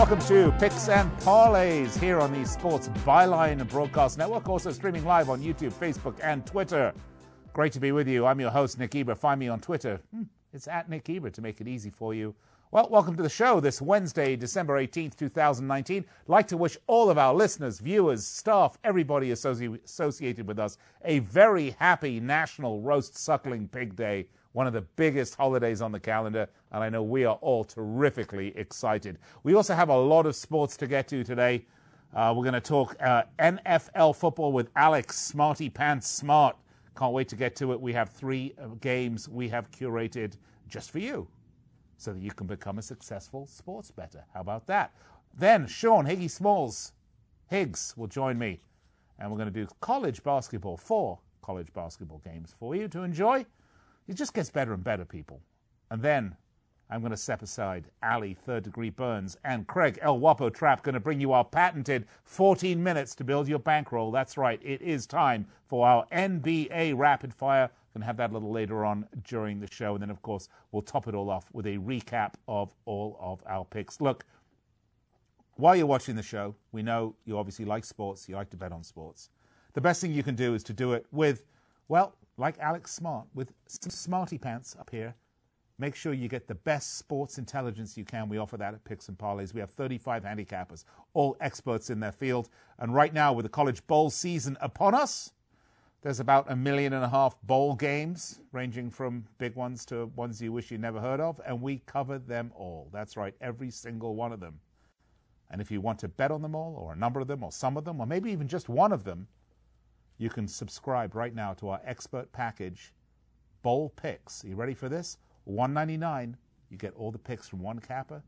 Welcome to Picks and Parlays here on the Sports Byline Broadcast Network, also streaming live on YouTube, Facebook, and Twitter. Great to be with you. I'm your host, Nick Eber. Find me on Twitter. Hmm, it's at Nick Eber to make it easy for you. Well, welcome to the show this Wednesday, December 18th, 2019. I'd like to wish all of our listeners, viewers, staff, everybody associated with us a very happy National Roast Suckling Pig Day one of the biggest holidays on the calendar, and I know we are all terrifically excited. We also have a lot of sports to get to today. Uh, we're going to talk uh, NFL football with Alex Smarty Pants Smart. Can't wait to get to it. We have three uh, games we have curated just for you so that you can become a successful sports better. How about that? Then Sean Higgy Smalls Higgs will join me, and we're going to do college basketball, four college basketball games for you to enjoy. It just gets better and better, people. And then I'm going to step aside Ali, third degree burns, and Craig El Wapo Trap going to bring you our patented 14 minutes to build your bankroll. That's right, it is time for our NBA rapid fire. Going to have that a little later on during the show. And then, of course, we'll top it all off with a recap of all of our picks. Look, while you're watching the show, we know you obviously like sports, you like to bet on sports. The best thing you can do is to do it with, well, like Alex Smart, with some smarty pants up here. Make sure you get the best sports intelligence you can. We offer that at Picks and Parlays. We have 35 handicappers, all experts in their field. And right now, with the college bowl season upon us, there's about a million and a half bowl games, ranging from big ones to ones you wish you never heard of, and we cover them all. That's right, every single one of them. And if you want to bet on them all, or a number of them, or some of them, or maybe even just one of them, you can subscribe right now to our expert package, Bowl Picks. Are you ready for this? 199 you get all the picks from one capper.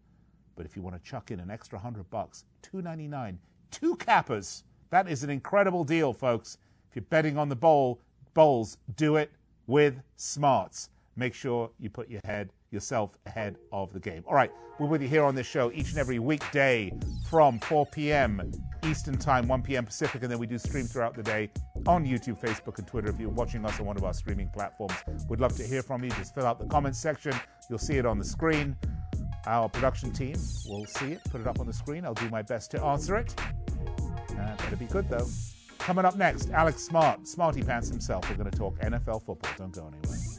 But if you want to chuck in an extra 100 bucks, 299 two cappers. That is an incredible deal, folks. If you're betting on the bowl, bowls, do it with smarts. Make sure you put your head yourself ahead of the game. All right, we're with you here on this show each and every weekday from 4 p.m. Eastern Time, 1 p.m. Pacific, and then we do stream throughout the day on YouTube, Facebook, and Twitter. If you're watching us on one of our streaming platforms, we'd love to hear from you. Just fill out the comments section. You'll see it on the screen. Our production team will see it, put it up on the screen. I'll do my best to answer it. Uh, better be good, though. Coming up next, Alex Smart, Smarty Pants himself. We're going to talk NFL football. Don't go anywhere.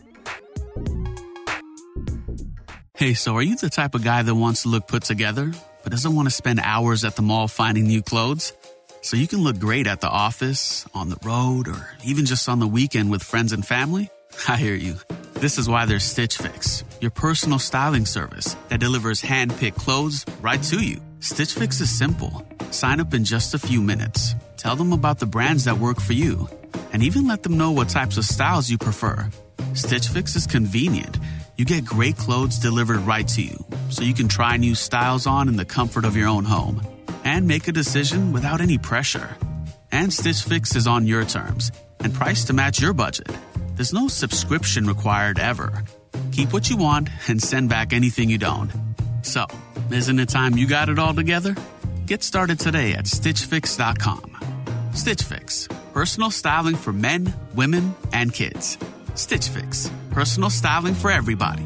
Hey, so are you the type of guy that wants to look put together, but doesn't want to spend hours at the mall finding new clothes? So you can look great at the office, on the road, or even just on the weekend with friends and family? I hear you. This is why there's Stitch Fix, your personal styling service that delivers hand-picked clothes right to you. Stitch Fix is simple. Sign up in just a few minutes. Tell them about the brands that work for you, and even let them know what types of styles you prefer. Stitch Fix is convenient. You get great clothes delivered right to you, so you can try new styles on in the comfort of your own home and make a decision without any pressure. And Stitch Fix is on your terms and priced to match your budget. There's no subscription required ever. Keep what you want and send back anything you don't. So, isn't it time you got it all together? Get started today at StitchFix.com. Stitch Fix, personal styling for men, women, and kids. Stitch Fix, personal styling for everybody.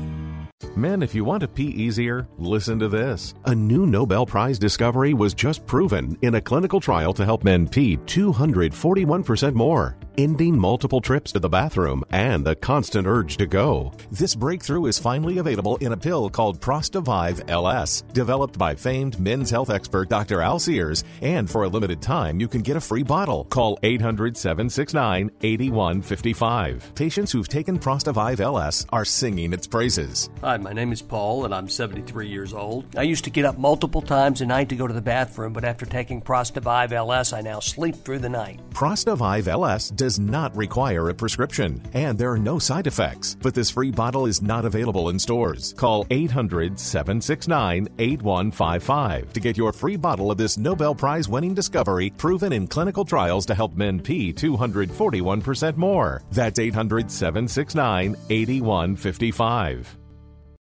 Men, if you want to pee easier, listen to this. A new Nobel Prize discovery was just proven in a clinical trial to help men pee 241% more. ending multiple trips to the bathroom and the constant urge to go. This breakthrough is finally available in a pill called Prostavive LS, developed by famed men's health expert Dr. Al Sears, and for a limited time, you can get a free bottle. Call 800 769 8155. Patients who've taken Prostavive LS are singing its praises. My name is Paul, and I'm 73 years old. I used to get up multiple times a night to go to the bathroom, but after taking Prostavive LS, I now sleep through the night. Prostavive LS does not require a prescription, and there are no side effects. But this free bottle is not available in stores. Call 800 769 8155 to get your free bottle of this Nobel Prize winning discovery proven in clinical trials to help men pee 241% more. That's 800 769 8155.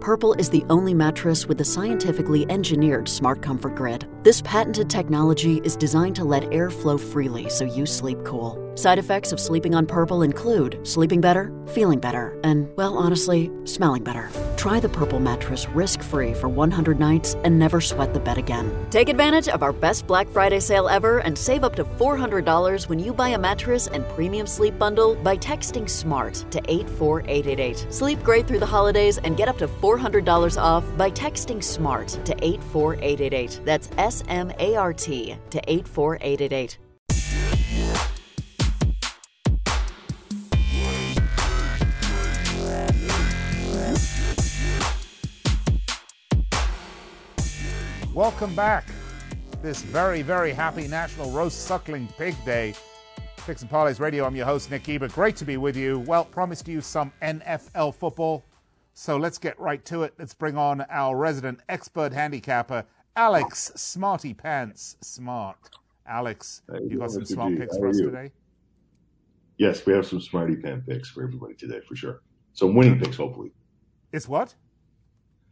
Purple is the only mattress with a scientifically engineered smart comfort grid. This patented technology is designed to let air flow freely so you sleep cool. Side effects of sleeping on Purple include sleeping better, feeling better, and, well, honestly, smelling better. Try the Purple mattress risk free for 100 nights and never sweat the bed again. Take advantage of our best Black Friday sale ever and save up to $400 when you buy a mattress and premium sleep bundle by texting SMART to 84888. Sleep great through the holidays and get up to $400 off by texting SMART to 84888. That's S M A R T to 84888. Welcome back. This very, very happy National Roast Suckling Pig Day. Picks and Parlays Radio, I'm your host, Nick Eber. Great to be with you. Well, promised you some NFL football. So let's get right to it. Let's bring on our resident expert handicapper, Alex Smarty Pants Smart. Alex, you got some smart picks for us today? Yes, we have some smarty pan picks for everybody today, for sure. Some winning picks, hopefully. It's what?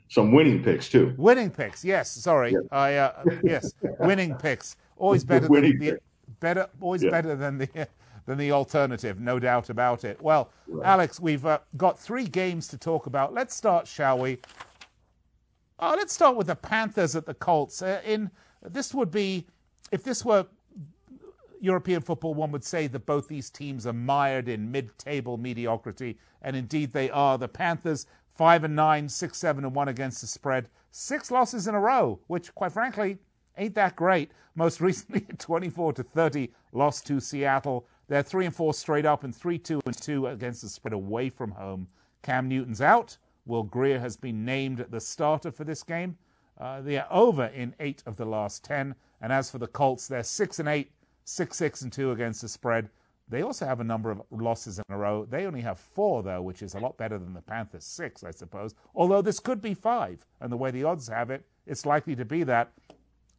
Some winning picks too. Winning picks, yes. Sorry, Yes. I uh, yes, winning picks. Always better than the pick. better, always Yeah. better than the than the alternative, no doubt about it. Well, Right. Alex, we've uh, got three games to talk about. Let's start, shall we? Uh, let's start with the Panthers at the Colts. Uh, in this would be if this were European football, one would say that both these teams are mired in mid-table mediocrity, and indeed they are. The Panthers five and nine, six seven and one against the spread, six losses in a row, which quite frankly ain't that great. Most recently, twenty-four to thirty, lost to Seattle. They're three and four straight up, and three two and two against the spread away from home. Cam Newton's out. Will Grier has been named the starter for this game. Uh, they are over in eight of the last ten. And as for the Colts, they're six and eight, six six and two against the spread. They also have a number of losses in a row. They only have four though, which is a lot better than the Panthers six, I suppose. Although this could be five, and the way the odds have it, it's likely to be that.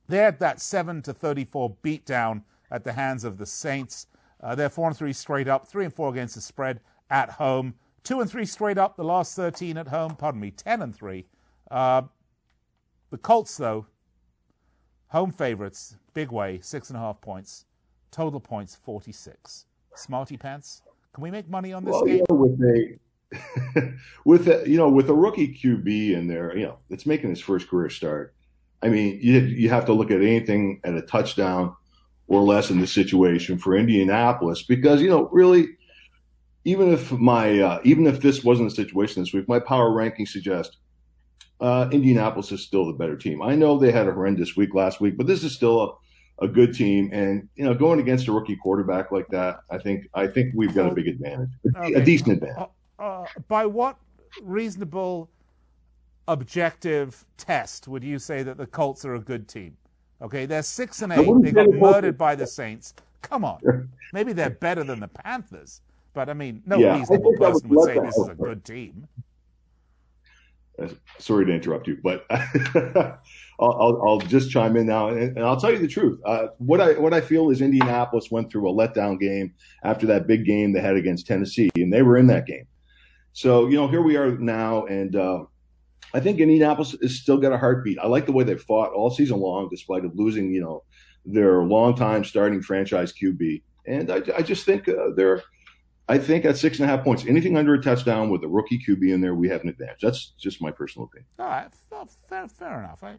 They had that seven to thirty-four beatdown at the hands of the Saints. Uh, they're four and three straight up, three and four against the spread at home, two and three straight up the last thirteen at home. Pardon me, ten and three. Uh, the Colts, though, home favorites, big way, six and a half points. Total points, 46. Smarty pants. Can we make money on this Well, game? you know, with a with a you know with a rookie QB in there, you know, it's making his first career start. I mean, you you have to look at anything at a touchdown or less in this situation for Indianapolis because you know really, even if my uh, even if this wasn't the situation this week, my power ranking suggests uh, Indianapolis is still the better team. I know they had a horrendous week last week, but this is still a, good team, and you know, going against a rookie quarterback like that, I think I think we've got a big advantage, a, Okay. a decent advantage. Uh, uh, by what reasonable, objective test would you say that the Colts are a good team? Okay, they're six and eight. They got murdered by the Saints. Come on, maybe they're better than the Panthers, but I mean, no Yeah, reasonable person would say this is a good team. Uh, Sorry to interrupt you, but I'll, I'll, just chime in now, and, and I'll tell you the truth. Uh, what I what I feel is Indianapolis went through a letdown game after that big game they had against Tennessee, and they were in that game. So you know, here we are now, and uh, I think Indianapolis is still got a heartbeat. I like the way they fought all season long, despite of losing, you know, their longtime starting franchise QB. And I, I just think uh, they're, I think at six and a half points, anything under a touchdown with a rookie QB in there, we have an advantage. That's just my personal opinion. All right, fair, fair enough. I,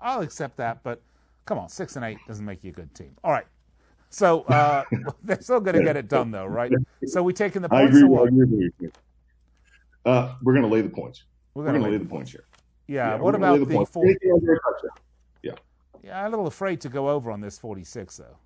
I'll accept that, but come on, six and eight doesn't make you a good team. All right. So uh, they're still going to get it done, though, right? So we taking the points. I agree. I agree uh, we're going to lay the points. We're going to lay, lay the points here. Yeah. yeah what about the, the 40? Yeah. Yeah, I'm a little afraid to go over on this 46, though.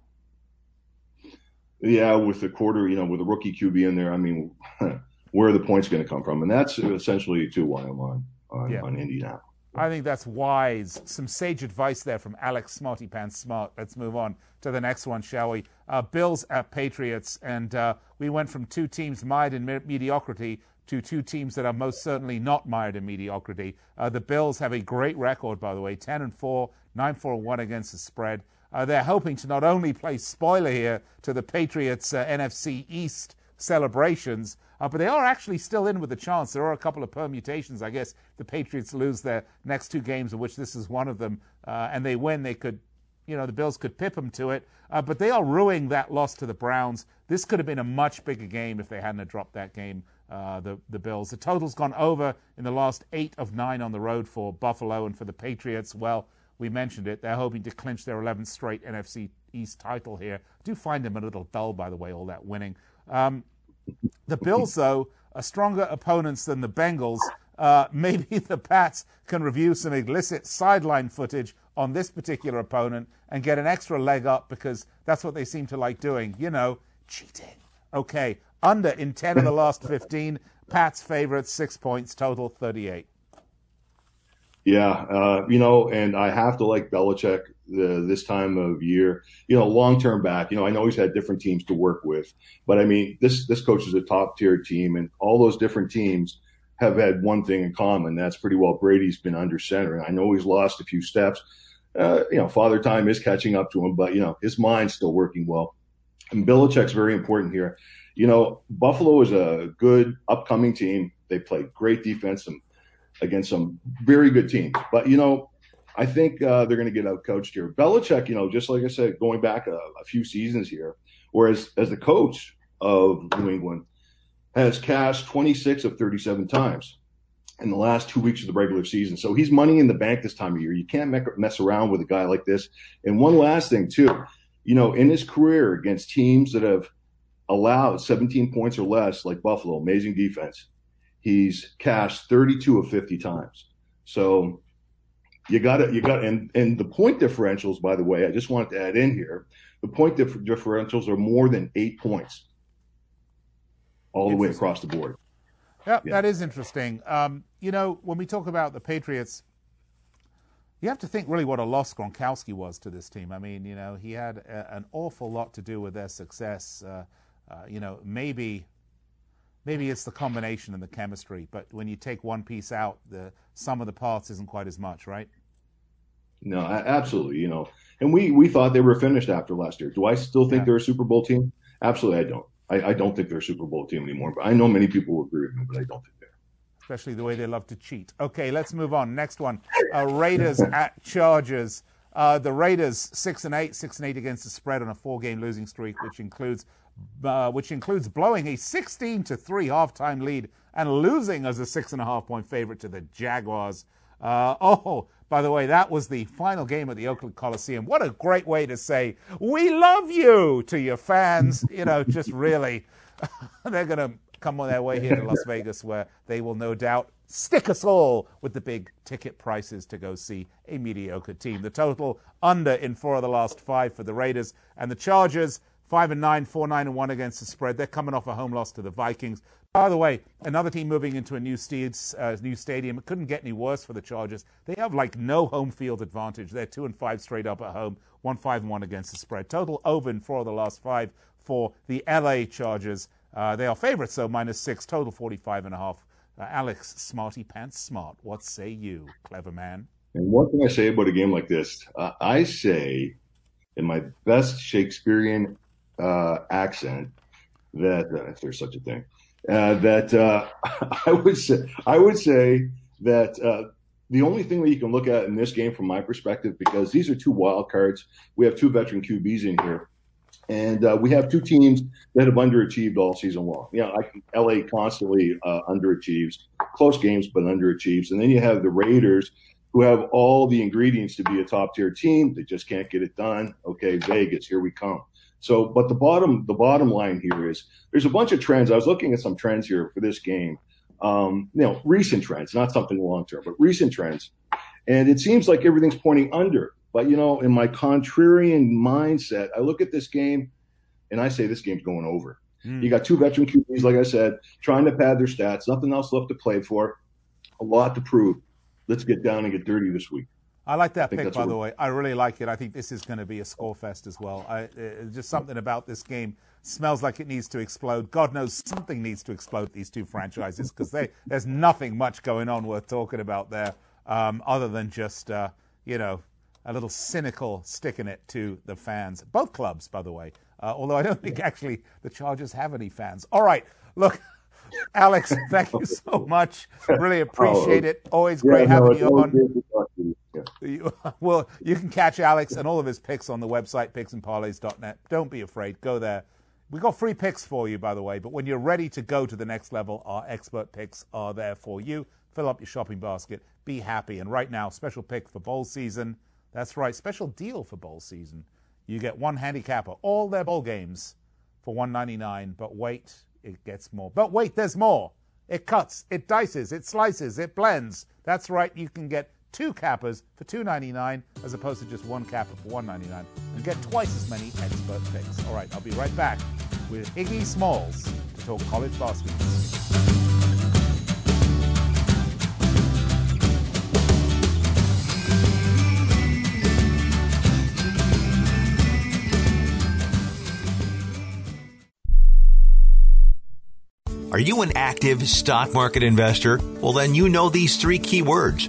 Yeah, with the quarter, you know, with a rookie QB in there, I mean, where are the points going to come from? And that's essentially to why I'm on on, yeah. on Indianapolis. I think that's wise. Some sage advice there from Alex Smarty Pants Smart. Let's move on to the next one, shall we? Uh, Bills at Patriots, and uh, we went from two teams mired in me- mediocrity to two teams that are most certainly not mired in mediocrity. Uh, the Bills have a great record, by the way 10 and 4, 9 4 1 against the spread. Uh, they're hoping to not only play spoiler here to the Patriots' uh, NFC East celebrations, uh, but they are actually still in with a chance. There are a couple of permutations, I guess. The Patriots lose their next two games, of which this is one of them, uh, and they win. They could you know, the Bills could pip them to it. Uh, but they are ruining that loss to the Browns. This could have been a much bigger game if they hadn't dropped that game uh, the, the Bills. The total's gone over in the last eight of nine on the road for Buffalo and for the Patriots. Well, we mentioned it. They're hoping to clinch their 11th straight NFC East title here. I do find them a little dull, by the way, all that winning. Um, the Bills, though, are stronger opponents than the Bengals. Uh, maybe the Pats can review some illicit sideline footage on this particular opponent and get an extra leg up because that's what they seem to like doing. You know, cheating. Okay, under in 10 of the last 15. Pat's favorites, six points, total 38. Yeah, uh, you know, and I have to like Belichick the, this time of year. You know, long term back. You know, I know he's had different teams to work with, but I mean, this this coach is a top tier team, and all those different teams have had one thing in common. That's pretty well Brady's been under center, and I know he's lost a few steps. Uh, you know, father time is catching up to him, but you know, his mind's still working well. And Belichick's very important here you know, Buffalo is a good upcoming team. They play great defense and against some very good teams. But you know, I think uh, they're going to get out coached here. Belichick, you know, just like I said, going back a, a few seasons here, whereas as the coach of New England, has cashed 26 of 37 times in the last two weeks of the regular season. So he's money in the bank this time of year. You can't mess around with a guy like this. And one last thing, too, you know, in his career against teams that have allowed 17 points or less, like Buffalo, amazing defense. He's cashed 32 of 50 times. So you got to, you got, and, and the point differentials, by the way, I just wanted to add in here the point dif- differentials are more than eight points all the way across the board. Yep, yeah, that is interesting. Um, you know, when we talk about the Patriots, you have to think really what a loss Gronkowski was to this team. I mean, you know, he had a, an awful lot to do with their success. Uh, uh, you know, maybe maybe it's the combination and the chemistry, but when you take one piece out, the sum of the parts isn't quite as much, right? No, absolutely. You know, and we we thought they were finished after last year. Do I still think yeah. they're a Super Bowl team? Absolutely, I don't. I, I, don't think they're a Super Bowl team anymore. But I know many people will agree with me, but I don't think they're. Especially the way they love to cheat. Okay, let's move on. Next one: uh, Raiders at Chargers. Uh, the Raiders six and eight, six and eight against the spread on a four-game losing streak, which includes uh, which includes blowing a 16 to 3 halftime lead and losing as a six and a half point favorite to the Jaguars. Uh, oh, by the way, that was the final game at the Oakland Coliseum. What a great way to say, We love you to your fans. You know, just really, they're going to come on their way here to Las Vegas where they will no doubt stick us all with the big ticket prices to go see a mediocre team. The total under in four of the last five for the Raiders and the Chargers Five and nine, four nine and one against the spread. They're coming off a home loss to the Vikings. By the way, another team moving into a new, uh, new stadium. It couldn't get any worse for the Chargers. They have like no home field advantage. They're two and five straight up at home, one five and one against the spread. Total over in four of the last five for the LA Chargers. Uh, they are favorites though, minus six. Total 45 and a half. Uh, Alex, smarty pants smart. What say you, clever man? And what can I say about a game like this? Uh, I say, in my best Shakespearean uh, accent that uh, if there's such a thing uh, that uh, I would say I would say that uh, the only thing that you can look at in this game, from my perspective, because these are two wild cards. We have two veteran QBs in here, and uh, we have two teams that have underachieved all season long. You know, LA constantly uh, underachieves, close games, but underachieves. And then you have the Raiders, who have all the ingredients to be a top tier team. They just can't get it done. Okay, Vegas, here we come. So, but the bottom the bottom line here is there's a bunch of trends. I was looking at some trends here for this game. Um, you know, recent trends, not something long term, but recent trends. And it seems like everything's pointing under. But you know, in my contrarian mindset, I look at this game and I say this game's going over. Mm. You got two veteran QBs, like I said, trying to pad their stats. Nothing else left to play for. A lot to prove. Let's get down and get dirty this week. I like that I pick, by the way. I really like it. I think this is going to be a score fest as well. I, uh, just something about this game smells like it needs to explode. God knows something needs to explode these two franchises because there's nothing much going on worth talking about there, um, other than just uh, you know a little cynical sticking it to the fans. Both clubs, by the way. Uh, although I don't think actually the Chargers have any fans. All right, look. Alex, thank you so much. Really appreciate oh, it. Always great yeah, having no, you on. You, well, you can catch Alex and all of his picks on the website, picksandparlays.net. Don't be afraid. Go there. We got free picks for you, by the way, but when you're ready to go to the next level, our expert picks are there for you. Fill up your shopping basket. Be happy. And right now, special pick for bowl season. That's right, special deal for bowl season. You get one handicapper, all their bowl games for 199 but wait, it gets more. But wait, there's more. It cuts, it dices, it slices, it blends. That's right, you can get two cappers for 299 as opposed to just one capper for 199 and get twice as many expert picks. All right, I'll be right back with Iggy Smalls to talk college basketball. Are you an active stock market investor? Well, then you know these three key words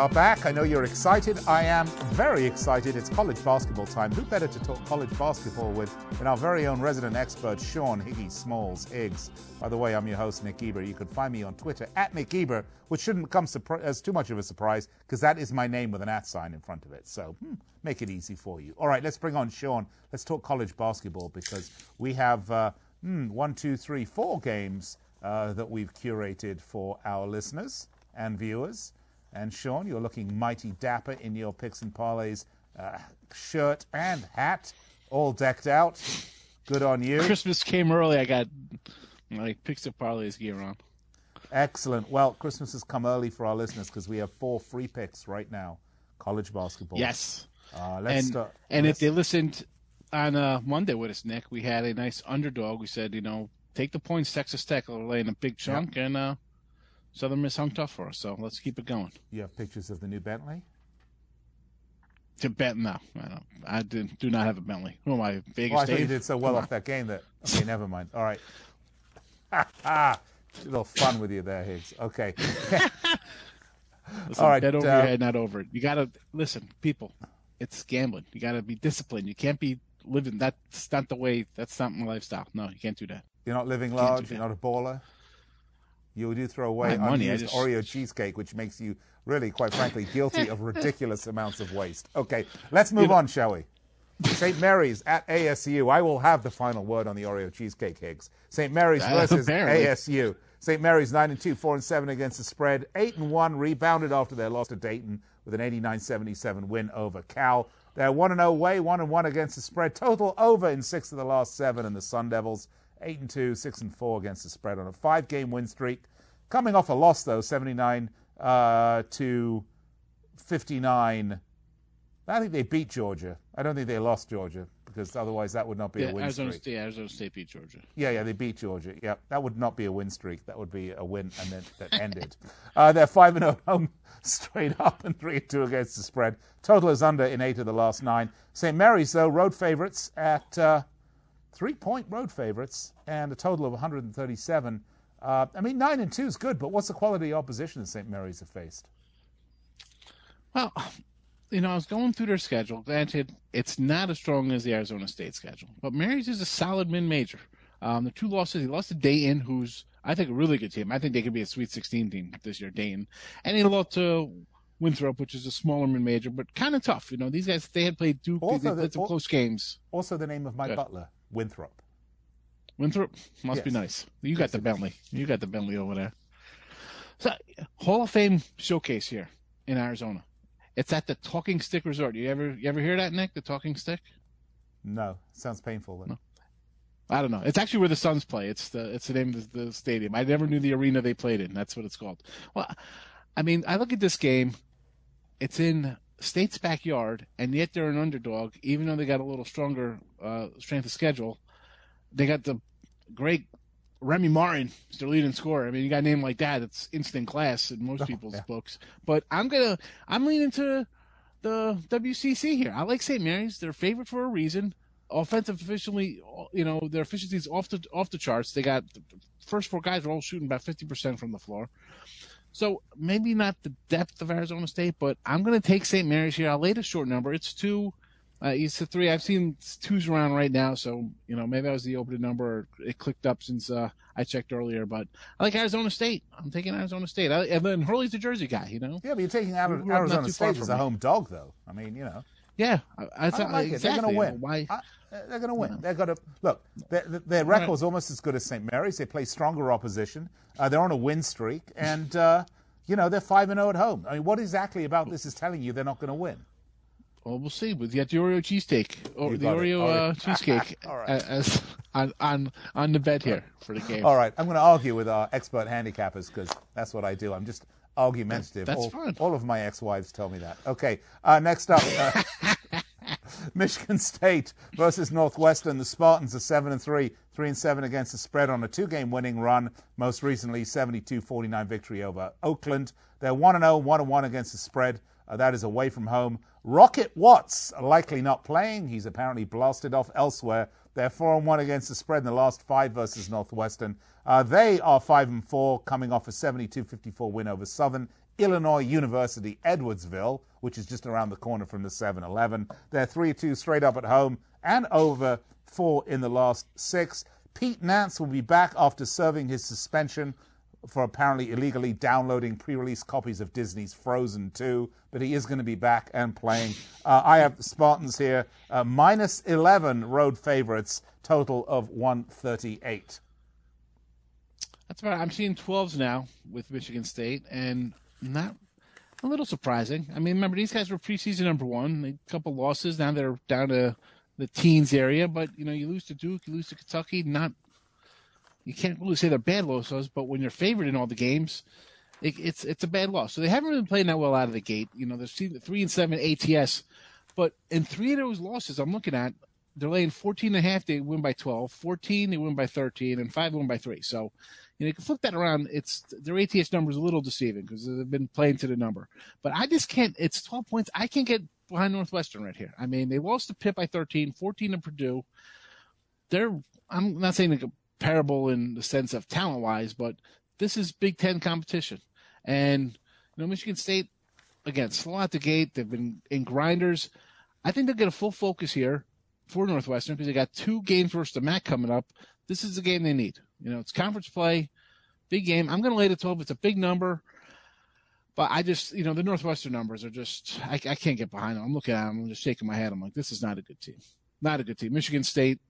Are back. I know you're excited. I am very excited. It's college basketball time. Who better to talk college basketball with than our very own resident expert, Sean Higgy Smalls Higgs. By the way, I'm your host, Nick Eber. You can find me on Twitter at Nick Eber, which shouldn't come as too much of a surprise because that is my name with an at sign in front of it. So hmm, make it easy for you. All right, let's bring on Sean. Let's talk college basketball because we have uh, hmm, one, two, three, four games uh, that we've curated for our listeners and viewers. And Sean, you're looking mighty dapper in your picks and parlays uh, shirt and hat, all decked out. Good on you. Christmas came early. I got my picks and parlays gear on. Excellent. Well, Christmas has come early for our listeners because we have four free picks right now. College basketball. Yes. Uh, let's and start. and let's- if they listened on uh, Monday with us, Nick, we had a nice underdog. We said, you know, take the points. Texas Tech are laying a big chunk, and uh, Southern Miss hung tough for us. So let's keep it going. you have pictures of the new Bentley. To bet, no, I, don't, I do, do not have a Bentley. Who am I? Vegas Oh, I thought you did so well Come off on. that game that. Okay, never mind. All right. a little fun with you there, Higgs. Okay. Listen, All right, bet over uh, your head, not over it. You gotta listen, people. It's gambling. You gotta be disciplined. You can't be living. That's not the way. That's not my lifestyle. No, you can't do that. You're not living large. You're not a baller. You do throw away money, unused just- Oreo cheesecake, which makes you really, quite frankly, guilty of ridiculous amounts of waste. Okay, let's move on, shall we? St. Mary's at ASU. I will have the final word on the Oreo cheesecake, Higgs. St. Mary's Uh, versus apparently. ASU. St. Mary's nine and two, four and seven against the spread. Eight and one, rebounded after their loss to Dayton with an 89-77 win over Cal. They're one and zero away, one and one against the spread. Total over in six of the last seven, and the Sun Devils eight and two, six and four against the spread on a five-game win streak. Coming off a loss though, 79 uh, to 59. I think they beat Georgia. I don't think they lost Georgia because otherwise that would not be Yeah, a win Arizona streak. State, Arizona State beat Georgia. Yeah, yeah, they beat Georgia. Yeah, that would not be a win streak. That would be a win and then that ended. Uh, they're five and zero home straight up and three and two against the spread. Total is under in eight of the last nine. St. Mary's though road favorites at uh, three point road favorites and a total of 137. Uh, I mean, nine and two is good, but what's the quality of opposition that St. Mary's have faced? Well, you know, I was going through their schedule. Granted, it's not as strong as the Arizona State schedule, but Mary's is a solid mid-major. Um, the two losses, he lost to Dayton, who's I think a really good team. I think they could be a Sweet 16 team this year, Dayton, and he lost to Winthrop, which is a smaller mid-major, but kind of tough. You know, these guys they had played Duke, Also, they the- played some al- close games. Also, the name of my Good. butler, Winthrop. Winthrop must be nice. You got the Bentley. You got the Bentley over there. So, Hall of Fame showcase here in Arizona. It's at the Talking Stick Resort. You ever you ever hear that, Nick? The Talking Stick? No, sounds painful. Then. I don't know. It's actually where the Suns play. It's the it's the name of the, the stadium. I never knew the arena they played in. That's what it's called. Well, I mean, I look at this game. It's in State's backyard, and yet they're an underdog. Even though they got a little stronger uh, strength of schedule, they got the great Remy Martin is their leading scorer. I mean, you got a name like that. It's instant class in most people's yeah. books. But I'm gonna I'm leaning to the WCC here. I like St. Mary's. They're favored for a reason. Offensive efficiently, you know, their efficiency is off the off the charts. They got the first four guys are all shooting about fifty percent from the floor. So maybe not the depth of Arizona State, but I'm going to take St. Mary's here. I'll lay the short number. It's two. Uh, it's a three. I've seen twos around right now, so you know maybe that was the opening number. Or it clicked up since uh, I checked earlier, but I like Arizona State. I'm taking Arizona State. I, and then Hurley's a Jersey guy, you know. Yeah, but you're taking Ari- We're Arizona State as a home dog, though. I mean, you know. Yeah, I, I, don't like it. They're going to win. Why? I- they're going to win. They're going to look. Their, their record's almost as good as St. Mary's. They play stronger opposition. Uh, they're on a win streak, and uh, you know they're five and zero at home. I mean, what exactly about this is telling you they're not going to win? Well, we'll see. Got the Oreo cheesesteak or the. Oreo uh, cheesecake right. as on on on the bet here for the game. All right, I'm going to argue with our expert handicappers because that's what I do. I'm just argumentative. That's all, fine. all of my ex-wives tell me that. Okay, uh, next up, uh, Michigan State versus Northwestern. The Spartans are seven and three, three and seven against the spread on a two-game winning run. Most recently, 72-49 victory over Oakland. They're one and 0, one and one against the spread. Uh, that is away from home. Rocket Watts likely not playing. He's apparently blasted off elsewhere. They're four and one against the spread in the last five versus Northwestern. Uh, they are five and four, coming off a 72-54 win over Southern. Illinois University Edwardsville, which is just around the corner from the 7 Eleven. They're 3 2 straight up at home and over four in the last six. Pete Nance will be back after serving his suspension for apparently illegally downloading pre release copies of Disney's Frozen 2, but he is going to be back and playing. Uh, I have the Spartans here, uh, minus 11 road favorites, total of 138. That's about. I'm seeing 12s now with Michigan State, and not a little surprising. I mean, remember these guys were preseason number one, a couple losses. Now they're down to the teens area, but you know, you lose to Duke, you lose to Kentucky. Not you can't really say they're bad losses, but when you're favored in all the games, it, it's it's a bad loss. So they haven't been playing that well out of the gate. You know, they're three and seven ATS, but in three of those losses, I'm looking at they're laying 14 and a half. They win by 12. 14, they win by 13, and five win by three. So you know, you can flip that around. It's their ATS number is a little deceiving because they've been playing to the number. But I just can't. It's 12 points. I can't get behind Northwestern right here. I mean, they lost to Pitt by 13, 14 to Purdue. They're. I'm not saying they're comparable in the sense of talent wise, but this is Big Ten competition, and you know, Michigan State again slow out the gate. They've been in grinders. I think they'll get a full focus here for Northwestern because they got two games versus the MAC coming up. This is the game they need. You know, it's conference play, big game. I'm going to lay the 12. It's a big number, but I just, you know, the Northwestern numbers are just, I, I can't get behind them. I'm looking at them. I'm just shaking my head. I'm like, this is not a good team. Not a good team. Michigan State,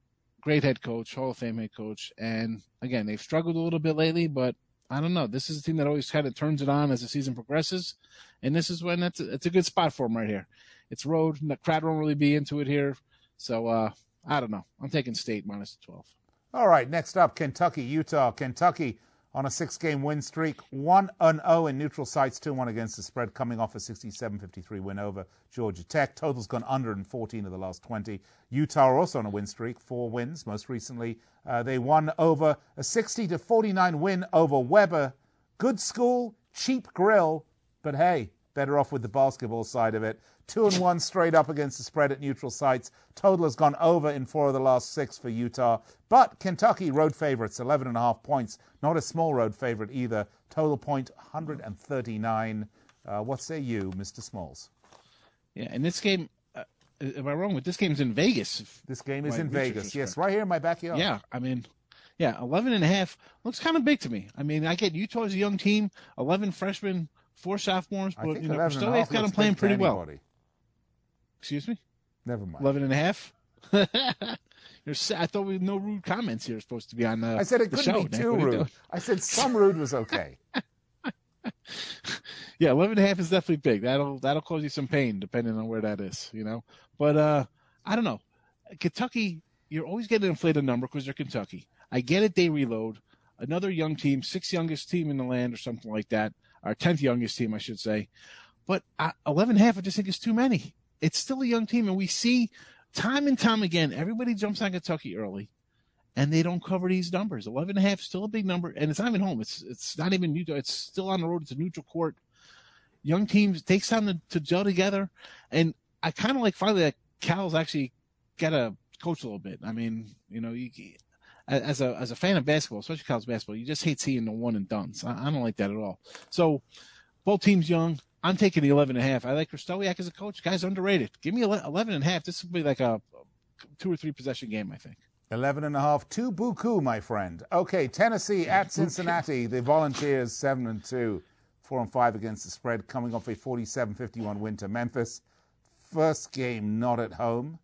great head coach, Hall of Fame head coach. And again, they've struggled a little bit lately, but I don't know. This is a team that always kind of turns it on as the season progresses. And this is when it's a, it's a good spot for them right here. It's road. The crowd won't really be into it here. So, uh, I don't know. I'm taking state minus 12. All right, next up, Kentucky, Utah. Kentucky on a six game win streak, 1 0 in neutral sites, 2 1 against the spread, coming off a 67 53 win over Georgia Tech. Total's gone under in 14 of the last 20. Utah are also on a win streak, four wins. Most recently, uh, they won over a 60 49 win over Weber. Good school, cheap grill, but hey, better off with the basketball side of it. Two and one straight up against the spread at neutral sites. Total has gone over in four of the last six for Utah. But Kentucky road favorites, 11 and a half points. Not a small road favorite either. Total point 139. Uh, what say you, Mr. Smalls? Yeah, and this game, uh, am I wrong? But this game's in Vegas. This game is in Vegas. Yes, right here in my backyard. Yeah, I mean, yeah, 11 and a half looks kind of big to me. I mean, I get Utah's a young team, 11 freshmen, four sophomores, but you know, still they've got them playing pretty well. Excuse me? Never mind. 11 and a half? I thought we no rude comments here supposed to be on the I said it couldn't show, be too What are you rude. I said some rude was okay. yeah, 11 and a half is definitely big. That'll that'll cause you some pain depending on where that is, you know. But uh I don't know. Kentucky, you're always getting an inflated number because they're Kentucky. I get it. They reload. Another young team, sixth youngest team in the land, or something like that, or tenth youngest team, I should say. But uh, 11 and a half, I just think is too many. It's still a young team, and we see time and time again, everybody jumps on Kentucky early, and they don't cover these numbers. 11 and a half still a big number, and it's not even home. It's it's not even neutral. It's still on the road. It's a neutral court. Young teams takes time to, to gel together, and I kind of like finally that Cal's actually got to coach a little bit. I mean, you know, you, as a as a fan of basketball, especially college basketball, you just hate seeing the one and dones. I, I don't like that at all. So both teams young. I'm taking the 11 and a half. I like Krystkowiak as a coach. Guy's underrated. Give me 11 and a half. This will be like a two or three possession game, I think. 11 and a half to Buku, my friend. Okay, Tennessee at Cincinnati. The Volunteers 7 and 2, 4 and 5 against the spread, coming off a 47 51 win to Memphis. First game not at home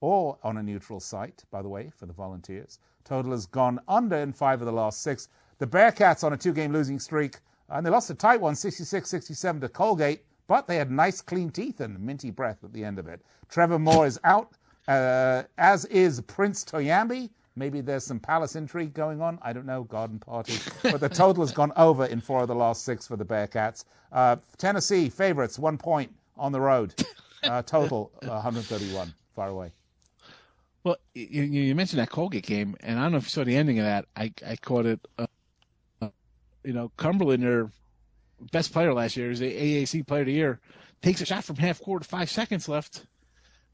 or on a neutral site, by the way, for the Volunteers. Total has gone under in five of the last six. The Bearcats on a two game losing streak, and they lost a tight one, 66 67 to Colgate, but they had nice, clean teeth and minty breath at the end of it. Trevor Moore is out, uh, as is Prince Toyambi. Maybe there's some palace intrigue going on. I don't know, garden party. But the total has gone over in four of the last six for the Bearcats. Uh, Tennessee favorites, one point on the road. Uh, total uh, 131. Far away. Well, you, you mentioned that Colgate game, and I don't know if you saw the ending of that. I, I caught it. Uh, you know, Cumberland, their best player last year, is the AAC Player of the Year, takes a shot from half court, five seconds left.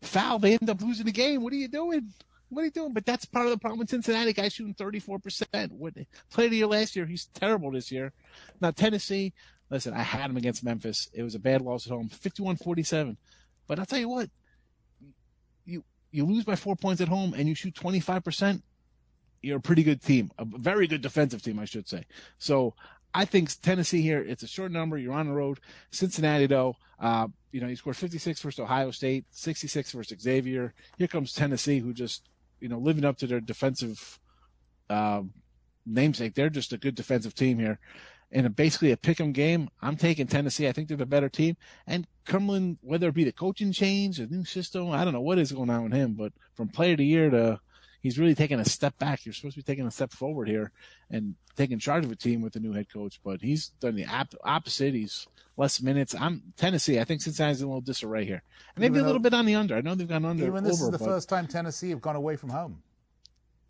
Foul. They end up losing the game. What are you doing? What are you doing? But that's part of the problem with Cincinnati. Guy shooting 34%. What, player of the year last year. He's terrible this year. Now, Tennessee, listen, I had him against Memphis. It was a bad loss at home, 51 47. But I'll tell you what, you you lose by four points at home and you shoot 25%, you're a pretty good team, a very good defensive team, I should say. So I think Tennessee here, it's a short number. You're on the road. Cincinnati, though, uh, you know, he scored 56 versus Ohio State, 66 versus Xavier. Here comes Tennessee, who just, you know, living up to their defensive uh, namesake. They're just a good defensive team here in a, basically a pick 'em game, I'm taking Tennessee. I think they're the better team. And Cumberland, whether it be the coaching change, a new system, I don't know what is going on with him, but from player to year to he's really taking a step back. You're supposed to be taking a step forward here and taking charge of a team with a new head coach, but he's done the opposite. He's less minutes. I'm Tennessee. I think Cincinnati's in a little disarray here, and maybe even a little bit on the under. I know they've gone under. Even this over, is the first time Tennessee have gone away from home.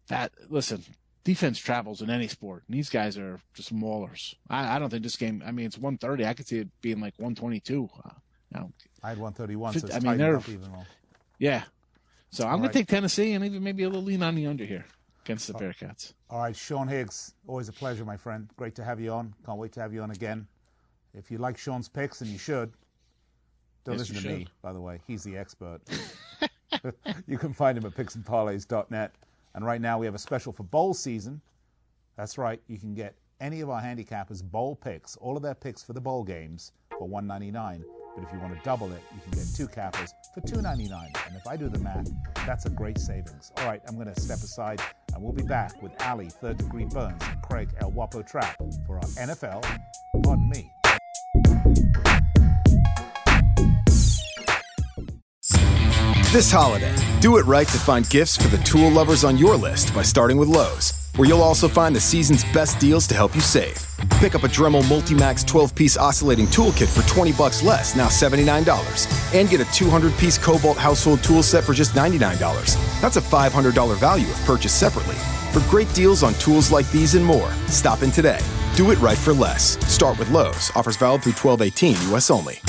That listen, defense travels in any sport. And these guys are just maulers. I, I, don't think this game. I mean, it's 130. I could see it being like 122. Uh, know, I had 131. 50, so I mean, they're yeah. So I'm going right. to take Tennessee and even maybe a little lean on the under here against the oh. Bearcats. All right, Sean Higgs, always a pleasure, my friend. Great to have you on. Can't wait to have you on again. If you like Sean's picks, and you should, don't yes, listen to should. me, by the way. He's the expert. you can find him at picksandparlays.net. And right now we have a special for bowl season. That's right, you can get any of our handicappers bowl picks, all of their picks for the bowl games for $1.99. But if you want to double it, you can get two cappers for $2.99. And if I do the math, that's a great savings. All right, I'm going to step aside and we'll be back with Allie, Third Degree Burns, and Craig El Wapo Trapp for our NFL, pardon me, This holiday, do it right to find gifts for the tool lovers on your list by starting with Lowe's, where you'll also find the season's best deals to help you save. Pick up a Dremel Multimax 12-piece oscillating toolkit for 20 bucks less, now $79, and get a 200-piece Kobalt household tool set for just $99. That's a $500 value if purchased separately. For great deals on tools like these and more, stop in today. Do it right for less. Start with Lowe's. Offers valid through 1218 US only.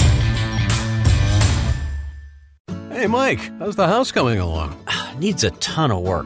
Hey, Mike, how's the house coming along? Needs a ton of work.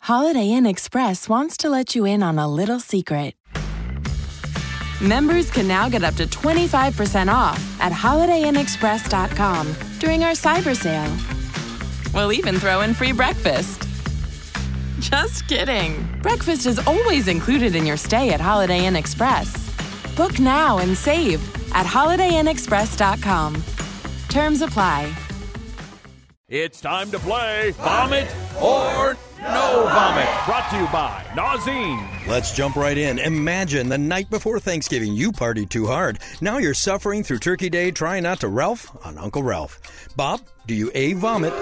Holiday Inn Express wants to let you in on a little secret. Members can now get up to 25% off at HolidayInnExpress.com during our cyber sale. We'll even throw in free breakfast. Just kidding. Breakfast is always included in your stay at Holiday Inn Express. Book now and save at HolidayInnExpress.com. Terms apply. It's time to play Vomit or No Vomit. Brought to you by Nauzene. Let's jump right in. Imagine the night before Thanksgiving you partied too hard. Now you're suffering through Turkey Day trying not to Ralph on Uncle Ralph. Bob, do you A. Vomit?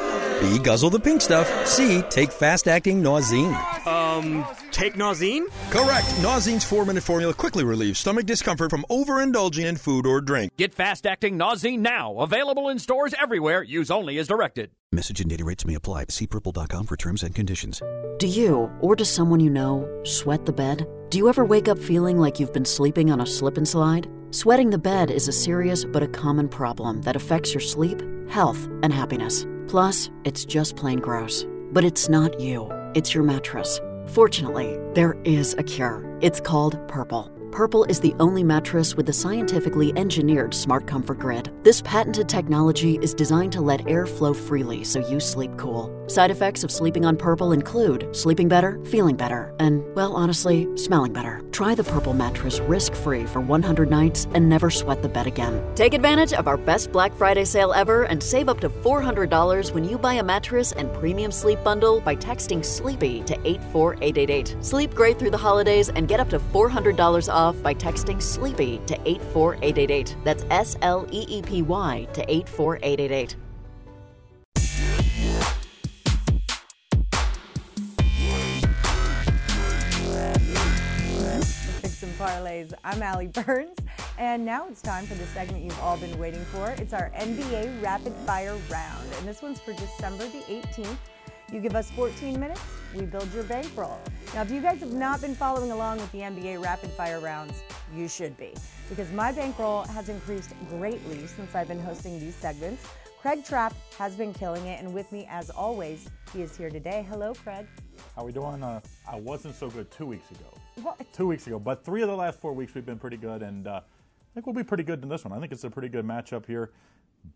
B. Guzzle the pink stuff. C. Take fast acting Nauzene. Um, take Nauzene? Correct. Nauzene's four minute formula quickly relieves stomach discomfort from overindulging in food or drink. Get fast acting Nauzene now. Available in stores everywhere. Use only as directed. Message and data rates may apply. See purple.com for terms and conditions. Do you, or does someone you know, sweat the bed? Do you ever wake up feeling like you've been sleeping on a slip and slide? Sweating the bed is a serious but a common problem that affects your sleep, health, and happiness. Plus, it's just plain gross. But it's not you, it's your mattress. Fortunately, there is a cure. It's called Purple. Purple is the only mattress with the scientifically engineered Smart Comfort Grid. This patented technology is designed to let air flow freely so you sleep cool. Side effects of sleeping on Purple include sleeping better, feeling better, and, well, honestly, smelling better. Try the Purple mattress risk free for 100 nights and never sweat the bed again. Take advantage of our best Black Friday sale ever and save up to $400 when you buy a mattress and premium sleep bundle by texting SLEEPY to 84888. Sleep great through the holidays and get up to $400 off by texting SLEEPY to 84888. That's S L E E P Y to 84888. Parlays. I'm Allie Burns, and now it's time for the segment you've all been waiting for. It's our NBA Rapid Fire Round, and this one's for December the 18th. You give us 14 minutes, we build your bankroll. Now, if you guys have not been following along with the NBA Rapid Fire Rounds, you should be, because my bankroll has increased greatly since I've been hosting these segments. Craig Trapp has been killing it, and with me, as always, he is here today. Hello, Craig. How are we doing? Uh, I wasn't so good two weeks ago. What? Two weeks ago, but three of the last four weeks we've been pretty good, and uh, I think we'll be pretty good in this one. I think it's a pretty good matchup here.